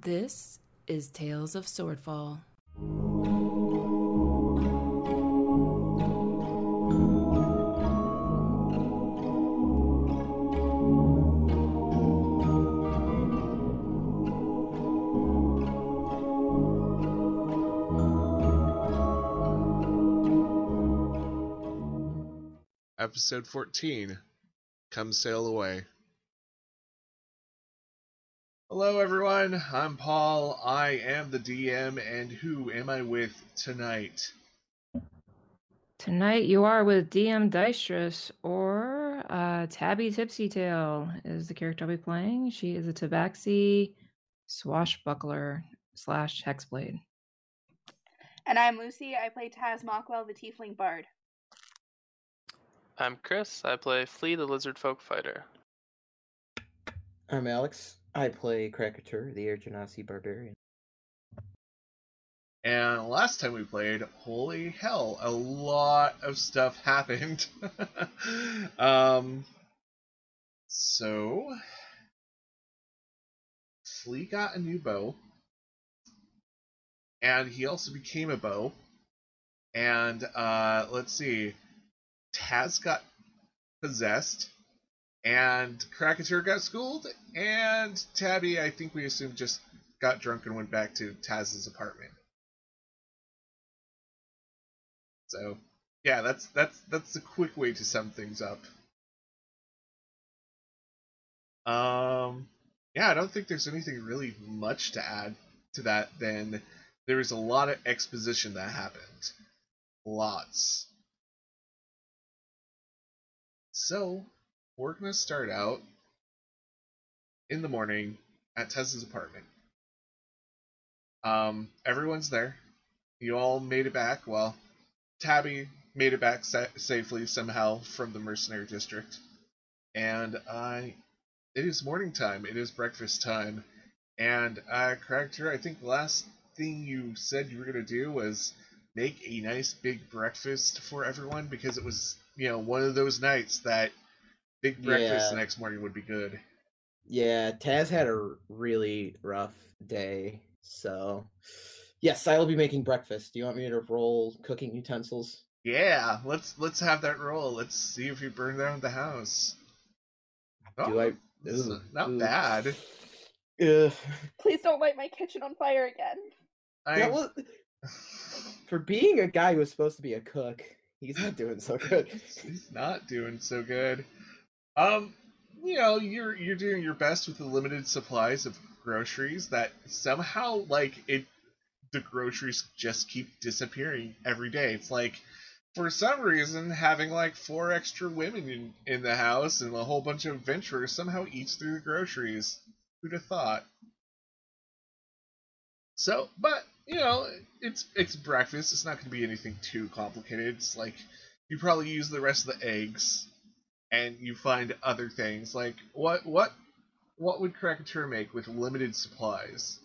This is Tales of Swordfall. Episode 14 Come Sail Away. Hello, everyone. I'm Paul. I am the DM, and who am I with tonight? Tonight you are with DM Dystress or uh, Tabby Tipsy Tail is the character I'll be playing. She is a Tabaxi swashbuckler slash hexblade. And I'm Lucy. I play Taz Mockwell, the Tiefling Bard. I'm Chris. I play Flea the Lizard Folk Fighter. I'm Alex. I play Krakatur, the Air Genasi Barbarian. And last time we played, holy hell, a lot of stuff happened. um, so, Flea got a new bow, and he also became a bow. And uh, let's see, Taz got possessed, and Krakatur got schooled, and Tabby, I think we assume, just got drunk and went back to Taz's apartment. So, yeah, that's that's that's a quick way to sum things up. Um, yeah, I don't think there's anything really much to add to that. Then there was a lot of exposition that happened, lots. So, we're gonna start out in the morning at Taz's apartment. Um, everyone's there. You all made it back. Well, Tabby made it back sa- safely somehow from the mercenary district, and uh, it is morning time. It is breakfast time, and uh, Krakatur, I think the last thing you said you were gonna do was make a nice big breakfast for everyone because it was you know one of those nights that big breakfast the next morning would be good. Yeah, Taz had a really rough day, so yes, I will be making breakfast. Do you want me to roll cooking utensils? Yeah, let's let's have that roll. Let's see if you burn down the house. Do I? Oh, this is Ooh, not ooh. bad. Ugh. Please don't light my kitchen on fire again. I, That was- for being a guy who's supposed to be a cook, he's not doing so good. He's not doing so good. Um, you know, you're you're doing your best with the limited supplies of groceries that somehow like it the groceries just keep disappearing every day. It's like for some reason having like four extra women in, in the house and a whole bunch of adventurers somehow eats through the groceries. Who'd have thought? So, but you know, it's it's breakfast. It's not going to be anything too complicated. It's like you probably use the rest of the eggs, and you find other things like what what what would Krakatur make with limited supplies?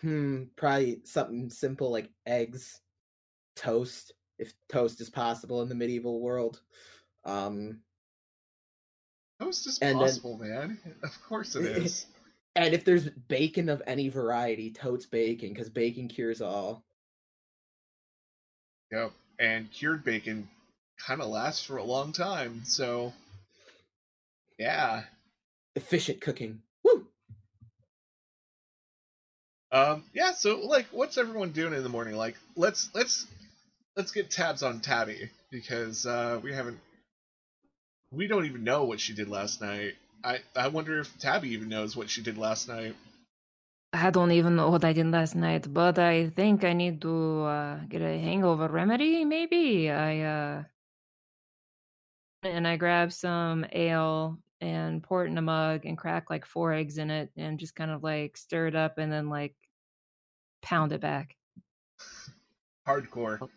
Hmm, probably something simple like eggs, toast, if toast is possible in the medieval world. Um, Toast is And then- possible, man. Of course it is. and if there's bacon of any variety, totes bacon because bacon cures all. yep. And cured bacon kind of lasts for a long time, so yeah. Efficient cooking. Woo! Um, yeah, so like, what's everyone doing in the morning? Like, let's let's let's get tabs on Tabby because uh, we haven't, we don't even know what she did last night. I I wonder if Tabby even knows what she did last night. I don't even know what I did last night, but I think I need to uh, get a hangover remedy. Maybe I uh, and I grab some ale and pour it in a mug and crack like four eggs in it and just kind of like stir it up and then like pound it back. Hardcore.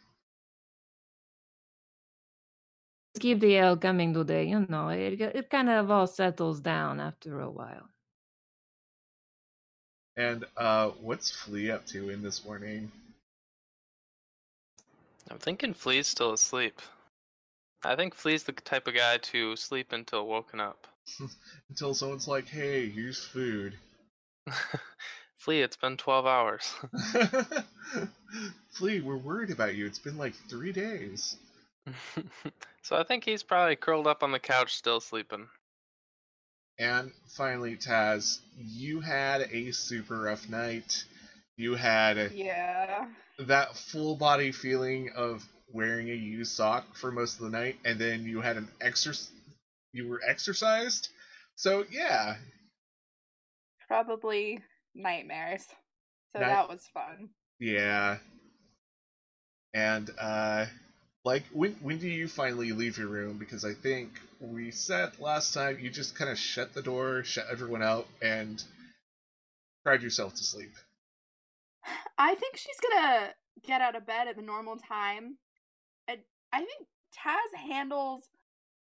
Keep the ale coming today, you know. It it kind of all settles down after a while. And uh, what's Flea up to in this morning? I'm thinking Flea's still asleep. I think Flea's the type of guy to sleep until woken up. Until someone's like, "Hey, here's food." Flea, it's been 12 hours. Flea, we're worried about you. It's been like three days. so I think he's probably curled up on the couch still sleeping. And finally, Taz, you had a super rough night. You had Yeah. that full body feeling of wearing a used sock for most of the night, and then you had an exercise. You were exercised, so yeah, Probably nightmares. So Night- that was fun. yeah. And uh, like when when do you finally leave your room? Because I think we said last time you just kind of shut the door, shut everyone out, and cried yourself to sleep. I think she's gonna get out of bed at the normal time. I think Taz handles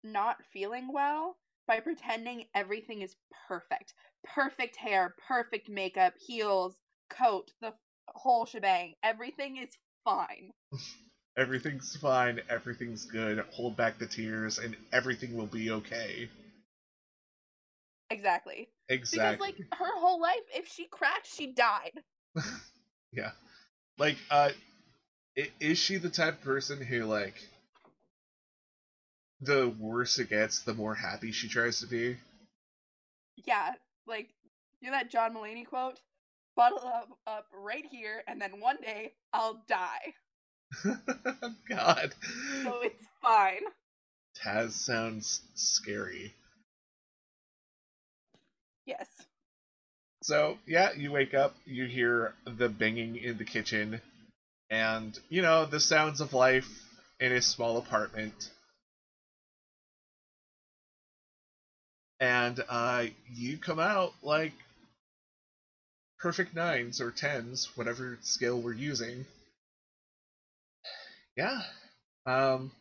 not feeling well by pretending everything is perfect. Perfect hair, perfect makeup, heels, coat, the whole shebang. Everything is fine. Everything's fine, everything's good. Hold back the tears, and everything will be okay. Exactly. Exactly. Because like her whole life, if she cracked, she died. Yeah. Like, uh, is she the type of person who, like, the worse it gets, the more happy she tries to be? Yeah, like you know that John Mulaney quote? Bottle up, up right here, and then one day I'll die. God. So it's fine. Taz sounds scary. Yes. So, yeah, you wake up, you hear the banging in the kitchen, and, you know, the sounds of life in a small apartment. And uh, you come out like perfect nines or tens, whatever scale we're using. Yeah. Um,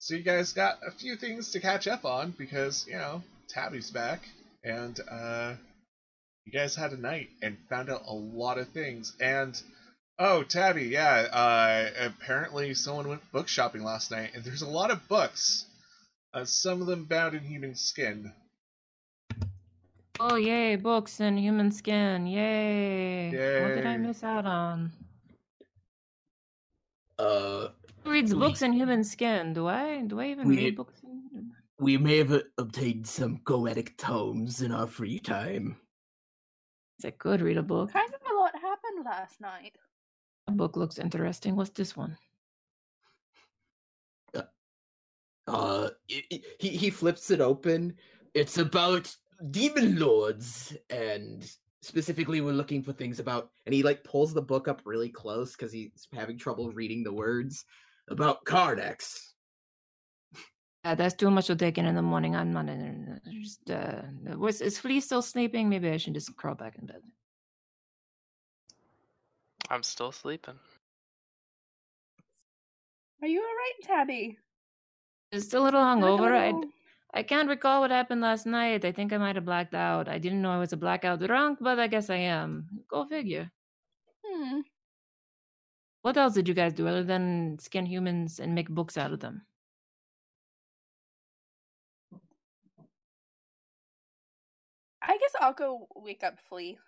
so you guys got a few things to catch up on because, you know, Tabby's back, and uh, you guys had a night and found out a lot of things. And oh, Tabby, yeah, uh, apparently someone went book shopping last night, and there's a lot of books. Uh, some of them bound in human skin. Oh yay, books and human skin. Yay. What did I miss out on? Uh, Who reads We- books in human skin? Do I? Do I even read books? In... We may have uh, obtained some goetic tomes in our free time. I could read a book. Kind of a lot happened last night. Book looks interesting. What's this one? uh, i- he he flips it open. It's about demon lords, and specifically we're looking for things about and he like pulls the book up really close because he's having trouble reading the words about Cardex. Uh, that's too much to take in in the morning. I'm not. Just, uh, was is Flea still sleeping? Maybe I should just crawl back in bed. I'm still sleeping. Are you alright, Tabby? Just a little Like hungover. I, little- I can't recall what happened last night. I think I might have blacked out. I didn't know I was a blackout drunk, but I guess I am. Go figure. Hmm. What else did you guys do other than skin humans and make books out of them? I guess I'll go wake up Flea.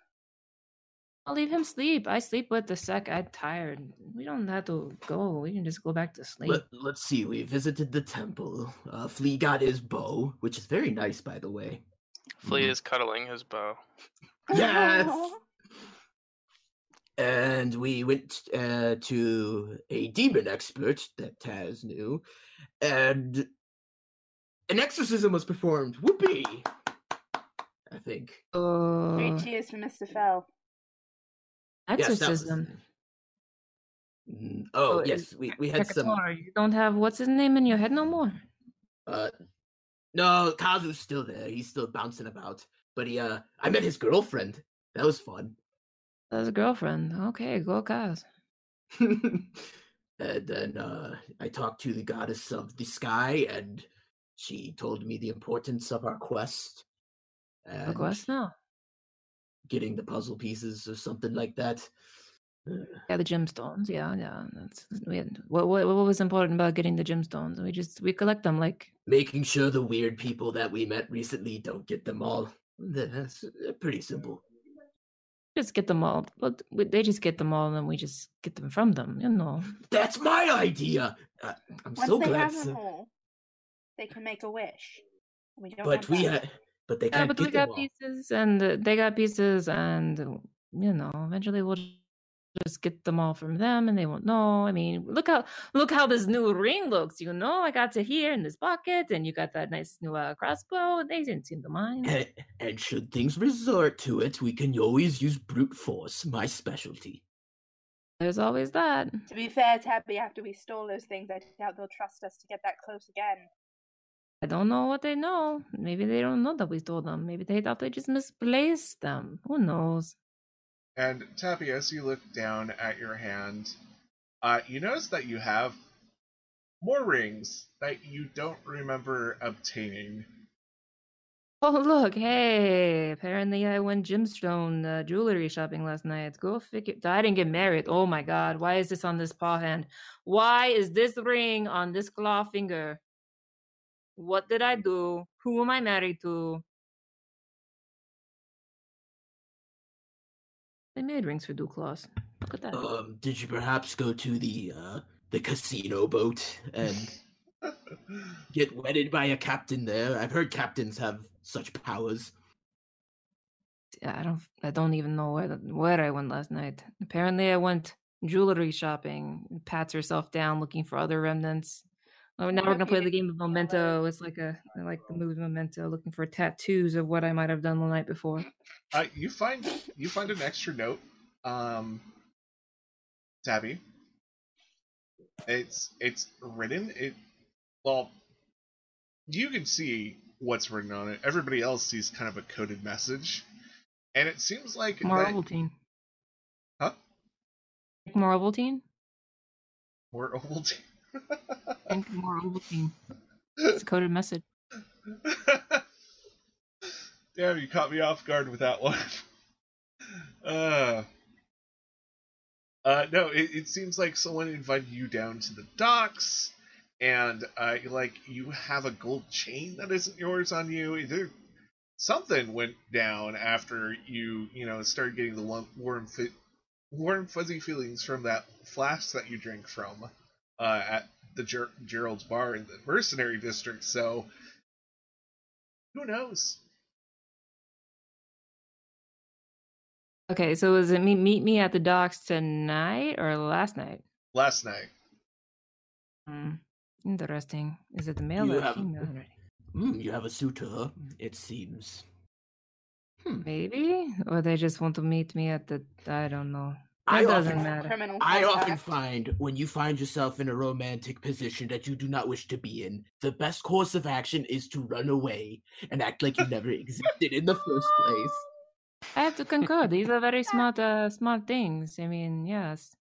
I'll leave him sleep. I sleep with the sec. I'm tired. We don't have to go. We can just go back to sleep. Let, let's see, we visited the temple. Uh, Flea got his bow, which is very nice, by the way. Flea Mhm. is cuddling his bow. Yes! And we went uh, to a demon expert that Taz knew, and an exorcism was performed. Whoopee! I think. Uh, Three cheers for Mr. Fell. Yes, that was- exorcism. Mm, oh, Oh, yes, we, we had some. You don't have what's his name in your head no more. Uh, no, Kazu's still there. He's still bouncing about. But he, uh, I met his girlfriend. That was fun. That's a girlfriend. Okay, go Kaz. and then uh, I talked to the goddess of the sky, and she told me the importance of our quest. And What quest now? Getting the puzzle pieces or something like that. Yeah, the gemstones. Yeah, yeah. That's we had, what, what what was important about getting the gemstones? We just we collect them like Making sure the weird people that we met recently don't get them all. That's pretty simple. Just get them all. But we- they just get them all, and then we just get them from them. You know. That's my idea. Uh, I'm Once so they glad. have them so- all, they can make a wish. We don't but we had, but they Yeah, can't but get we them got all. pieces, and uh, they got pieces, and you know, eventually we'll just get them all from them, and they won't know. I mean, look how look how this new ring looks. You know, I got to here in this pocket, and you got that nice new uh, crossbow. They didn't seem to mind. And, and should things resort to it, we can always use brute force, my specialty. There's always that. To be fair, Tabby, after we stole those things, I doubt they'll trust us to get that close again. I don't know what they know. Maybe they don't know that we stole them. Maybe they thought they just misplaced them. Who knows? And Tabby, as you look down at your hand, uh, you notice that you have more rings that you don't remember obtaining. Oh look, hey! Apparently, I went gemstone uh, jewelry shopping last night. Go figure. I didn't get married. Oh my god! Why is this on this paw hand? Why is this ring on this claw finger? What did I do? Who am I married to? They made rings for dewclaws. Look at that. Um, did you perhaps go to the uh, the casino boat and get wedded by a captain there? I've heard captains have such powers. Yeah, I don't. I don't even know where the, where I went last night. Apparently, I went jewelry shopping. Pats herself down, looking for other remnants. Oh, now we're gonna play the game of? Memento. It's like a I like the movie Memento, looking for tattoos of what I might have done the night before. Uh, you find you find an extra note, um, Tabby. It's it's written. It well, you can see what's written on it. Everybody else sees kind of a coded message, and it seems like More that, Ovaltine. Huh? More Ovaltine. more Ovaltine. Think more Ovaltine. It's a coded message. Damn, you caught me off guard with that one. Uh, uh, no, it, it seems like someone invited you down to the docks, and uh, like you have a gold chain that isn't yours on you. Either something went down after you, you know, started getting the warm, fi- warm, fuzzy feelings from that flask that you drink from uh, at the Ger- Gerald's bar in the mercenary district. So, who knows? Okay, so was it me meet me at the docks tonight or last night? Last night. Hmm. Interesting. Is it the male You or have- female? Mm, you have a suitor, it seems. Hmm. Maybe, or they just want to meet me at the. I don't know. I doesn't often- matter. Criminal I often find when you find yourself in a romantic position that you do not wish to be in, the best course of action is to run away and act like you never existed in the first place. I have to concur. These are very smart, uh, smart things. I mean, yes.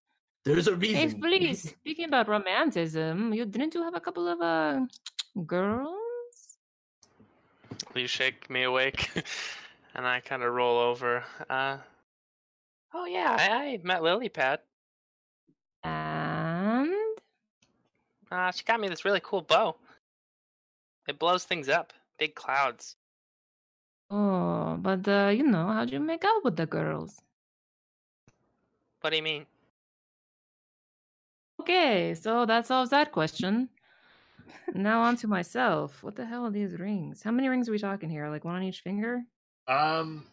There's a reason. Hey, reason. please. Speaking about romanticism, you didn't you have a couple of uh girls? You shake me awake, and I kind of roll over. Uh, oh yeah, I, I met Lily Pad. And Uh, she got me this really cool bow. It blows things up, big clouds. oh, but uh, you know, how'd you make out with the girls? What do you mean? Okay, so that solves that question. Now on to myself. What the hell are these rings? How many rings are we talking here? Like one on each finger? Um,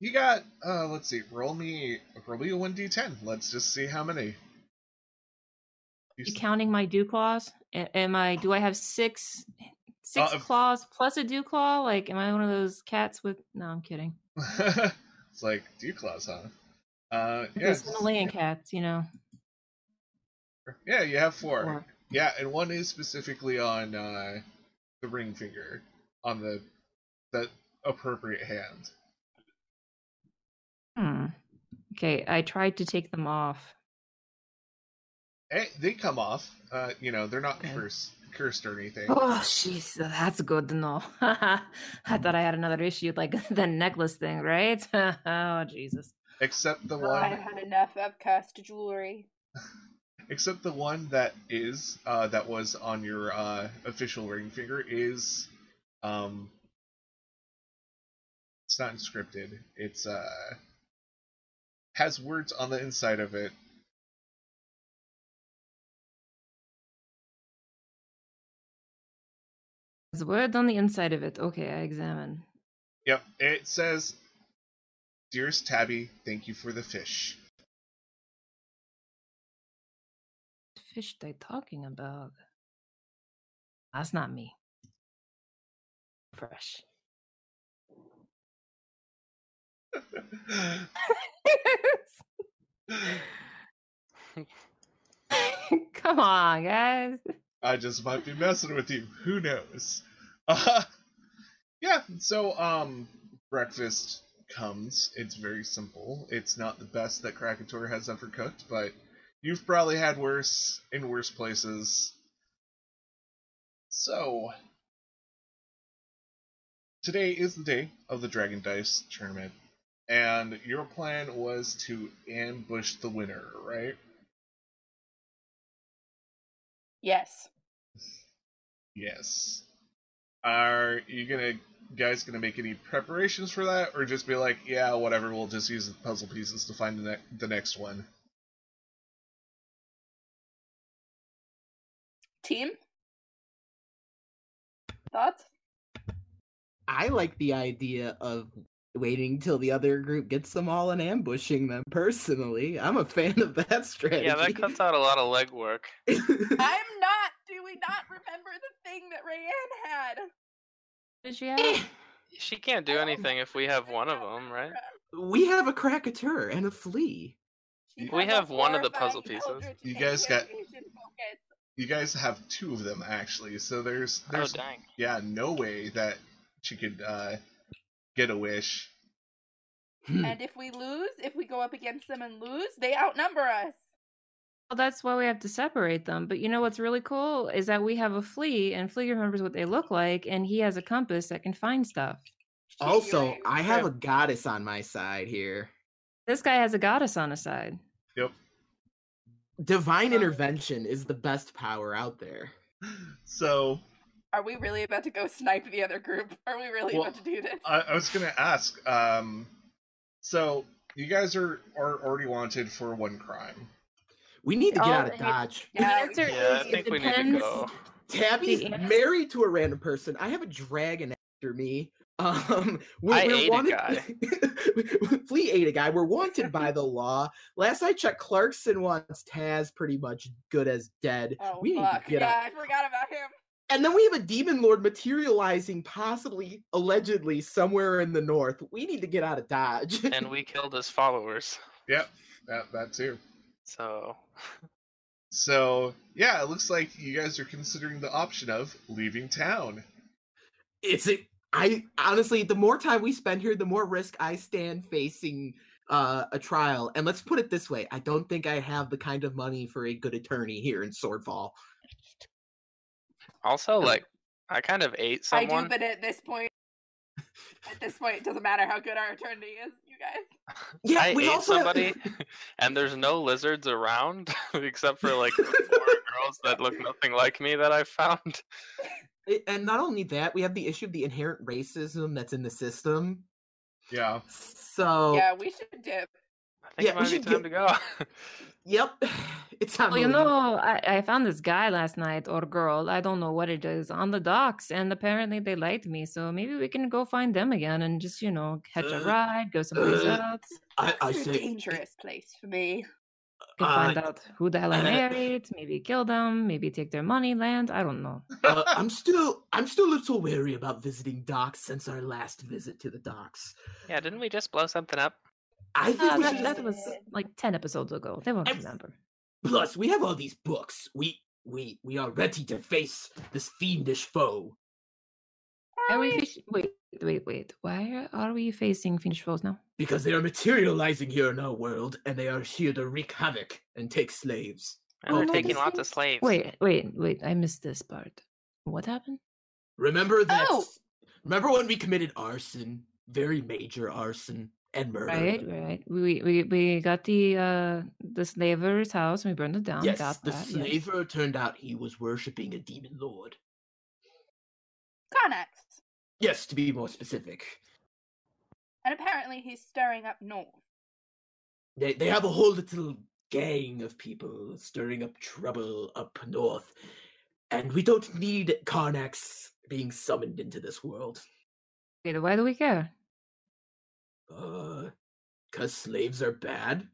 you got. Uh, let's see. Roll me. Roll me a one d10. Let's just see how many. You You counting my dew claws? Am I? Do I have six? Six Uh, claws plus a dew claw? Like, am I one of those cats with? No, I'm kidding. it's like dew claws, huh? Uh, yeah. Himalayan cats, you know. Yeah, you have four. Four. Yeah, and one is specifically on uh, the ring finger, on the the appropriate hand. Okay, I tried to take them off. Eh, they come off. Uh, you know, they're not Okay. cursed, cursed or anything. Oh, jeez, that's good to know. I thought I had another issue like the necklace thing, right? oh, Jesus. Except the one. I've had enough of cursed jewelry. except the one that is uh, that was on your uh, official ring finger is, um, it's not inscripted. It's uh, has words on the inside of it. There's a word on the inside of it. Okay, I examine. Yep, it says, "Dearest Tabby, thank you for the fish." What fish they talking about? That's not me. Fresh. Come on, guys. I just might be messing with you. Who knows? Uh, yeah. So, um, breakfast comes. It's very simple. It's not the best that Krakatur has ever cooked, but you've probably had worse in worse places. So, today is the day of the Dragon Dice tournament, and your plan was to ambush the winner, right? Yes. Yes. Are you gonna guys gonna make any preparations for that, or just be like, yeah, whatever, we'll just use the puzzle pieces to find the, ne- the next one? Team? Thoughts? I like the idea of waiting till the other group gets them all and ambushing them personally. I'm a fan of that strategy. Yeah, that cuts out a lot of legwork. I'm not. Do we not remember the thing that Rayanne had? Did she have? She can't do Oh anything if we have one of them, right? we have a Krakatur and a flea. She We have one of the puzzle pieces. You guys got- You guys have two of them actually, so there's Oh there's dang. yeah no way that she could uh, get a wish. Hmm. And if we lose, if we go up against them and lose, they outnumber us. Well, that's why we have to separate them. But you know what's really cool is that we have a flea, and flea remembers what they look like, and he has a compass that can find stuff. Also, I have a goddess on my side here. This guy has a goddess on his side. Yep. Divine intervention is the best power out there. So Are we really about to go snipe the other group? Are we really Well, about to do this? I, I was gonna ask. Um, so you guys are are already wanted for one crime. We need to get Oh, out of Dodge. The Yeah, answer Yeah, I is it think we need to depends. go. Tabby's married to a random person. I have a dragon after me. Um, we're, I we're ate a guy. Flea ate a guy. We're wanted by the law. Last I checked, Clarkson wants Taz pretty much good as dead. Oh we need fuck! to get Yeah, out. I forgot about him. And then we have a demon lord materializing, possibly, allegedly, somewhere in the north. We need to get out of Dodge. And we killed his followers. Yep, that that too. So So yeah, it looks like you guys are considering the option of leaving town. it's a I honestly, the more time we spend here, the more risk I stand facing uh, a trial. And let's put it this way: I don't think I have the kind of money for a good attorney here in Swordfall. Also like I kind of ate someone. I do, but at this point, at this point, it doesn't matter how good our attorney is, you guys. Yeah, I we ate also somebody, and there's no lizards around except for like the four girls that look nothing like me that I found. And not only that, we have the issue of the inherent racism that's in the system. Yeah. So, Yeah, we should dip. I think Yeah, it we might be should time get- to go. Yep, it's time. Well, you know, I, I found this guy last night or girl, I don't know what it is, on the docks, and apparently they liked me. So maybe we can go find them again and just, you know, catch a Uh, ride, go someplace uh, else. I, I It's a say, dangerous place for me. Can uh, find out who the hell I married, maybe kill them, maybe take their money, land. I don't know. uh, I'm still, I'm still a little wary about visiting docks since our last visit to the docks. yeah, didn't we just blow something up? I think Uh, we that, should- that was like 10 episodes ago. They won't I- remember. Plus, we have all these books. We, we, we are ready to face this fiendish foe. Are we fish- wait, wait, wait. Why are we facing fiendish foes now? Because they are materializing here in our world, and they are here to wreak havoc and take slaves. And Oh, we're no, taking this lots of slaves. Wait, wait, wait. I missed this part. What happened? Remember that? Oh! Remember when we committed arson, very major arson and murder? Right, right. We we we got the uh the slaver's house and we burned it down. Yes, got the that. yes. slaver turned out he was worshipping a demon lord. Karnax. Yes, to be more specific. And apparently he's stirring up north. They they have a whole little gang of people stirring up trouble up north, and we don't need Karnax being summoned into this world. Okay, then why do we care? Uh, cause slaves are bad.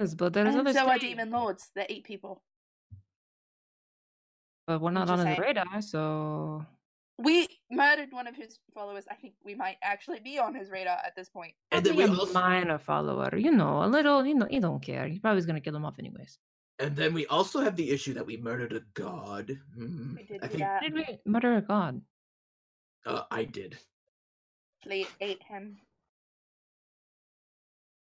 Yes, but there's And other so are demon lords that eat people. but we're not on his radar, so We murdered one of his followers. I think we might actually be on his radar at this point. And then we a also, minor follower, you know, a little, you know, you don't care. He probably gonna kill him off anyways. and then we also have the issue that we murdered a god. Hmm, We did I think that. Did we murder a god? uh, I did. Flea ate him.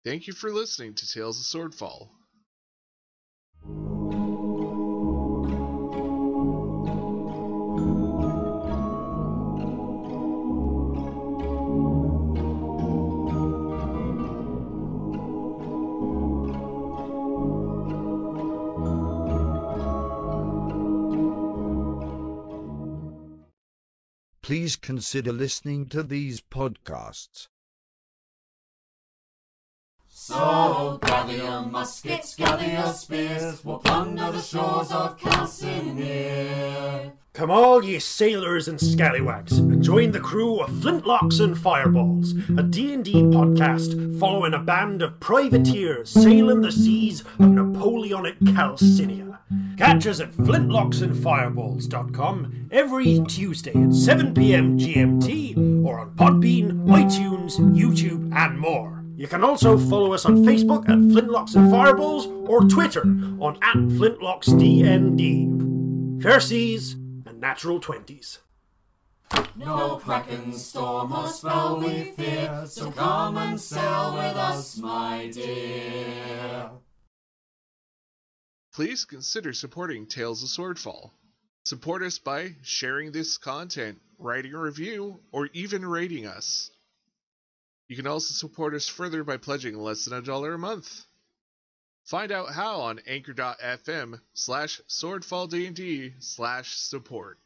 Thank you for listening to Tales of Swordfall. Please consider listening to these podcasts. So gather your muskets, gather your spears, we'll plunder the shores of Calcinear. Come all ye sailors and scallywags, and join the crew of Flintlocks and Fireballs, a D&D podcast following a band of privateers sailing the seas of Napoleonic Calcinia. Catch us at flintlocksandfireballs.com every Tuesday at 7pm GMT or on Podbean, iTunes, YouTube and more. You can also follow us on Facebook at Flintlocks and Fireballs or Twitter on at FlintlocksDND. Fair seas and natural twenties. No kraken, storm, or spell we fear, so come and sail with us, my dear. Please consider supporting Tales of Swordfall. Support us by sharing this content, writing a review, or even rating us. You can also support us further by pledging less than a dollar a month. Find out how on anchor.fm slash swordfalldnd slash support.